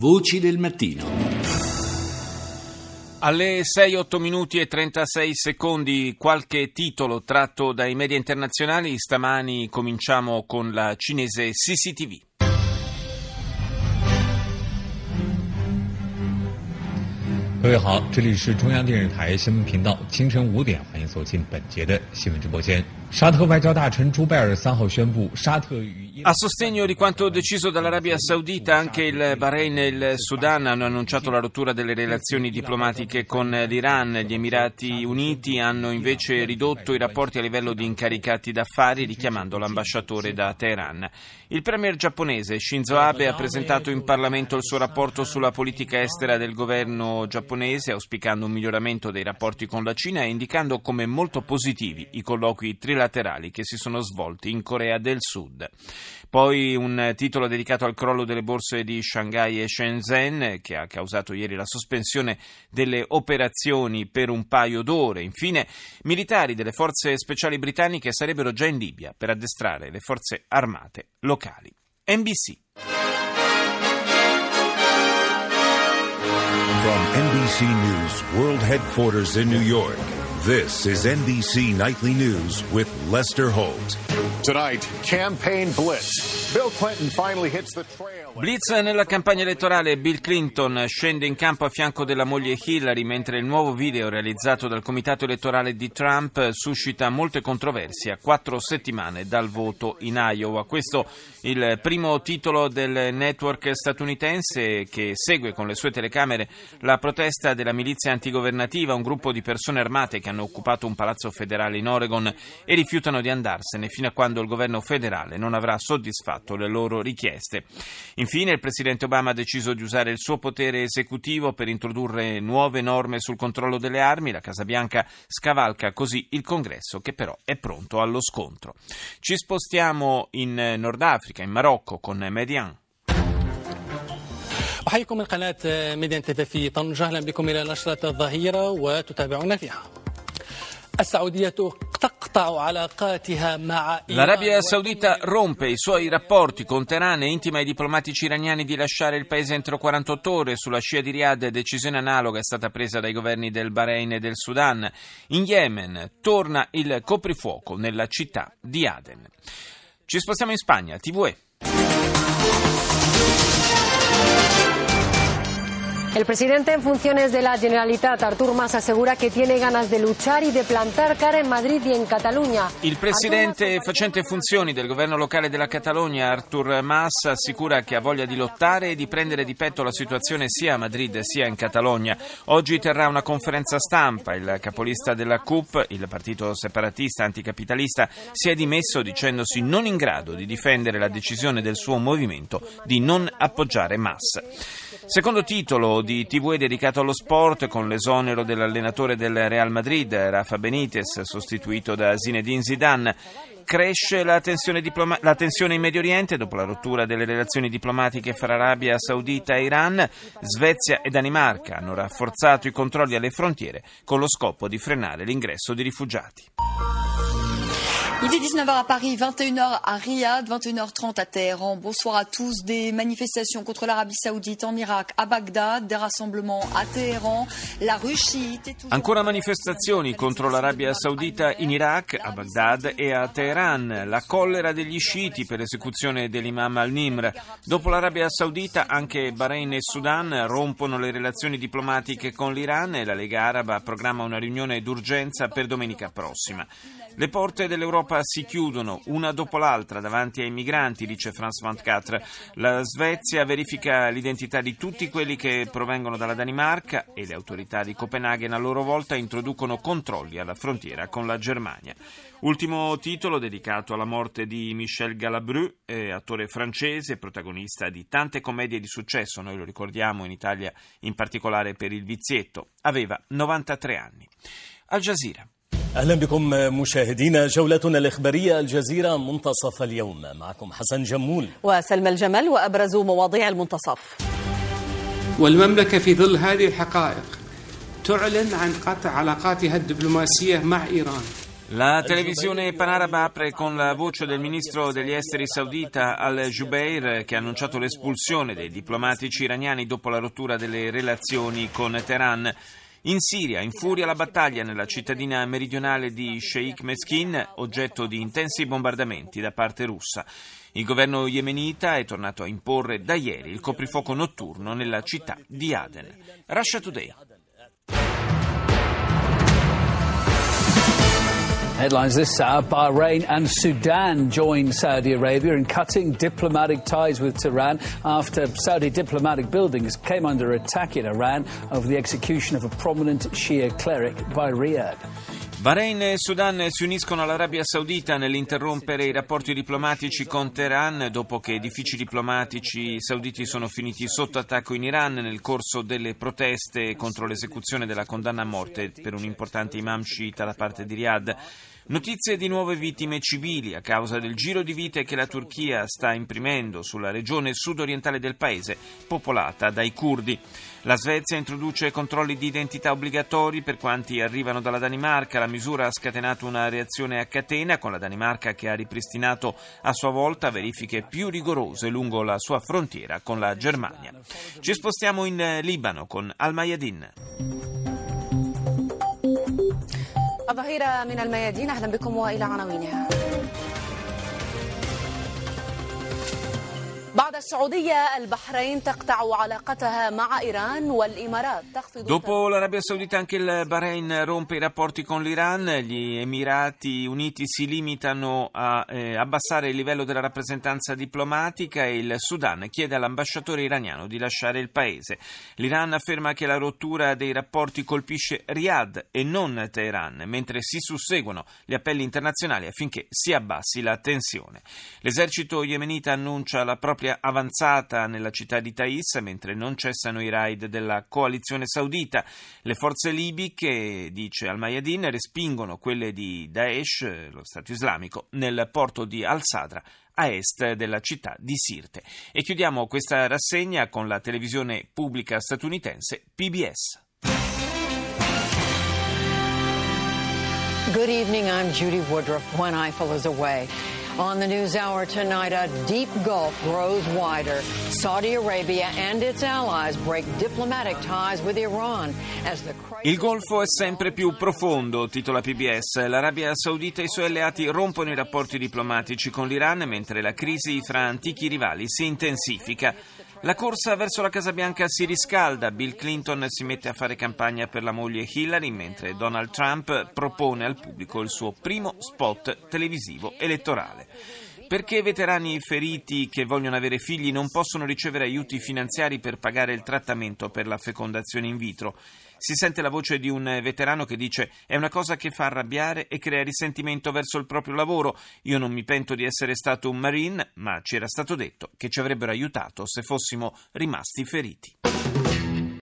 Voci del mattino. Alle 6-8 minuti e 36 secondi qualche titolo tratto dai media internazionali. Stamani cominciamo con la cinese CCTV. A sostegno di quanto deciso dall'Arabia Saudita, anche il Bahrain e il Sudan hanno annunciato la rottura delle relazioni diplomatiche con l'Iran. Gli Emirati Uniti hanno invece ridotto i rapporti a livello di incaricati d'affari, richiamando l'ambasciatore da Teheran. Il premier giapponese Shinzo Abe ha presentato in Parlamento il suo rapporto sulla politica estera del governo giapponese, auspicando un miglioramento dei rapporti con la Cina e indicando come molto positivi i colloqui trilaterali che si sono svolti in Corea del Sud. Poi un titolo dedicato al crollo delle borse di Shanghai e Shenzhen che ha causato ieri la sospensione delle operazioni per un paio d'ore. Infine, militari delle forze speciali britanniche sarebbero già in Libia per addestrare le forze armate locali. NBC. From NBC News World Headquarters in New York, this is NBC Nightly News with Lester Holt. Tonight, campaign blitz. Bill Clinton finally hits the trail. Blitz nella campagna elettorale Bill Clinton scende in campo a fianco della moglie Hillary mentre il nuovo video realizzato dal comitato elettorale di Trump suscita molte controversie a quattro settimane dal voto in Iowa. Questo il primo titolo del network statunitense che segue con le sue telecamere la protesta della milizia antigovernativa, un gruppo di persone armate che hanno occupato un palazzo federale in Oregon e rifiutano di andarsene fino a quando il governo federale non avrà soddisfatto le loro richieste. Infine, il presidente Obama ha deciso di usare il suo potere esecutivo per introdurre nuove norme sul controllo delle armi. La Casa Bianca scavalca così il congresso, che però è pronto allo scontro. Ci spostiamo in Nord Africa, in Marocco, con Median. أحييكم من قناة ميديان تيفي في طنجة أهلا بكم إلى نشرة الظهيرة وتتابعونا فيها L'Arabia Saudita rompe i suoi rapporti con Teheran e intima ai diplomatici iraniani di lasciare il paese entro 48 ore. Sulla scia di Riyadh decisione analoga è stata presa dai governi del Bahrain e del Sudan. In Yemen torna il coprifuoco nella città di Aden. Ci spostiamo in Spagna, TVE. El presidente en funciones de la Generalitat, Artur Mas, asegura que tiene ganas de luchar y de plantar cara en Madrid y en Cataluña. Il presidente facente funzioni del governo locale della Catalogna, Artur Mas, assicura che ha voglia di lottare e di prendere di petto la situazione sia a Madrid sia in Catalogna. Oggi terrà una conferenza stampa. Il capolista della CUP, il partito separatista anticapitalista, si è dimesso dicendosi non in grado di difendere la decisione del suo movimento di non appoggiare Mas. Secondo titolo di TV dedicato allo sport con l'esonero dell'allenatore del Real Madrid, Rafa Benitez, sostituito da Zinedine Zidane. Cresce la tensione, diploma- la tensione, in Medio Oriente dopo la rottura delle relazioni diplomatiche fra Arabia Saudita e Iran. Svezia e Danimarca hanno rafforzato i controlli alle frontiere con lo scopo di frenare l'ingresso di rifugiati. Il est 19h à Paris, 21h à Riyad, 21h30 à Téhéran. Bonsoir à tous. Des manifestations contre l'Arabie Saoudite en Irak, à Bagdad, des rassemblements à Téhéran. La rue toujours... Ancora manifestazioni contro l'Arabia Saudita in Iraq, a Baghdad e a Teheran. La collera degli sciiti per l'esecuzione dell'imam al-Nimr. Dopo l'Arabia Saudita anche Bahrain e Sudan rompono le relazioni diplomatiche con l'Iran e la Lega Araba programma una riunione d'urgenza per domenica prossima. Le porte dell'Europa si chiudono una dopo l'altra davanti ai migranti, dice France 24. La Svezia verifica l'identità di tutti quelli che provengono dalla Danimarca e le autorità di Copenaghen a loro volta introducono controlli alla frontiera con la Germania. Ultimo titolo dedicato alla morte di Michel Galabru, attore francese, protagonista di tante commedie di successo, noi lo ricordiamo in Italia in particolare per Il Vizietto. Aveva 93 anni. Al Jazeera. أهلا بكم مشاهدينا جولتنا الاخباريه الجزيره منتصف اليوم معكم حسن جمول وسلمى الجمل وابرز مواضيع المنتصف والمملكه في ظل هذه الحقائق تعلن عن قطع علاقاتها الدبلوماسيه مع ايران La televisione panaraba apre con la voce del ministro degli esteri saudita al-Jubeir che ha annunciato l'espulsione dei diplomatici iraniani dopo la rottura delle relazioni con Teheran. In Siria infuria la battaglia nella cittadina meridionale di Sheikh Meskin, oggetto di intensi bombardamenti da parte russa. Il governo yemenita è tornato a imporre da ieri il coprifuoco notturno nella città di Aden. Russia Today. Headlines this hour Bahrain and Sudan join Saudi Arabia in cutting diplomatic ties with Tehran after Saudi diplomatic buildings came under attack in Iran over the execution of a prominent Shia cleric by Riyadh. Bahrain e Sudan si uniscono all'Arabia Saudita nell'interrompere i rapporti diplomatici con Teheran dopo che edifici diplomatici sauditi sono finiti sotto attacco in Iran nel corso delle proteste contro l'esecuzione della condanna a morte per un importante imam sciita da parte di Riyadh. Notizie di nuove vittime civili a causa del giro di vite che la Turchia sta imprimendo sulla regione sudorientale del paese, popolata dai curdi. La Svezia introduce controlli di identità obbligatori per quanti arrivano dalla Danimarca. La misura ha scatenato una reazione a catena con la Danimarca che ha ripristinato a sua volta verifiche più rigorose lungo la sua frontiera con la Germania. Ci spostiamo in Libano con Al الظهيرة من الميادين. أهلا بكم وإلى عناوينها. Dopo l'Arabia Saudita anche il Bahrain rompe i rapporti con l'Iran, gli Emirati Uniti si limitano a eh, abbassare il livello della rappresentanza diplomatica e il Sudan chiede all'ambasciatore iraniano di lasciare il paese. L'Iran afferma che la rottura dei rapporti colpisce Riyadh e non Teheran, mentre si susseguono gli appelli internazionali affinché si abbassi la tensione. L'esercito yemenita annuncia la propria avanzata nella città di Thais, mentre non cessano i raid della coalizione saudita. Le forze libiche, dice Al-Mayadin, respingono quelle di Daesh, lo Stato islamico, nel porto di Al-Sadra a est della città di Sirte. E chiudiamo questa rassegna con la televisione pubblica statunitense PBS. Good evening, I'm Judy Woodruff when Eiffel is away. On the News Hour tonight, a deep gulf grows wider. Saudi Arabia and its allies break diplomatic ties with Iran as the Il Golfo è sempre più profondo, titola PBS. L'Arabia Saudita e i suoi alleati rompono i rapporti diplomatici con l'Iran mentre la crisi fra antichi rivali si intensifica. La corsa verso la Casa Bianca si riscalda. Bill Clinton si mette a fare campagna per la moglie Hillary, mentre Donald Trump propone al pubblico il suo primo spot televisivo elettorale. Perché veterani feriti che vogliono avere figli non possono ricevere aiuti finanziari per pagare il trattamento per la fecondazione in vitro? Si sente la voce di un veterano che dice è una cosa che fa arrabbiare e crea risentimento verso il proprio lavoro. Io non mi pento di essere stato un marine, ma ci era stato detto che ci avrebbero aiutato se fossimo rimasti feriti.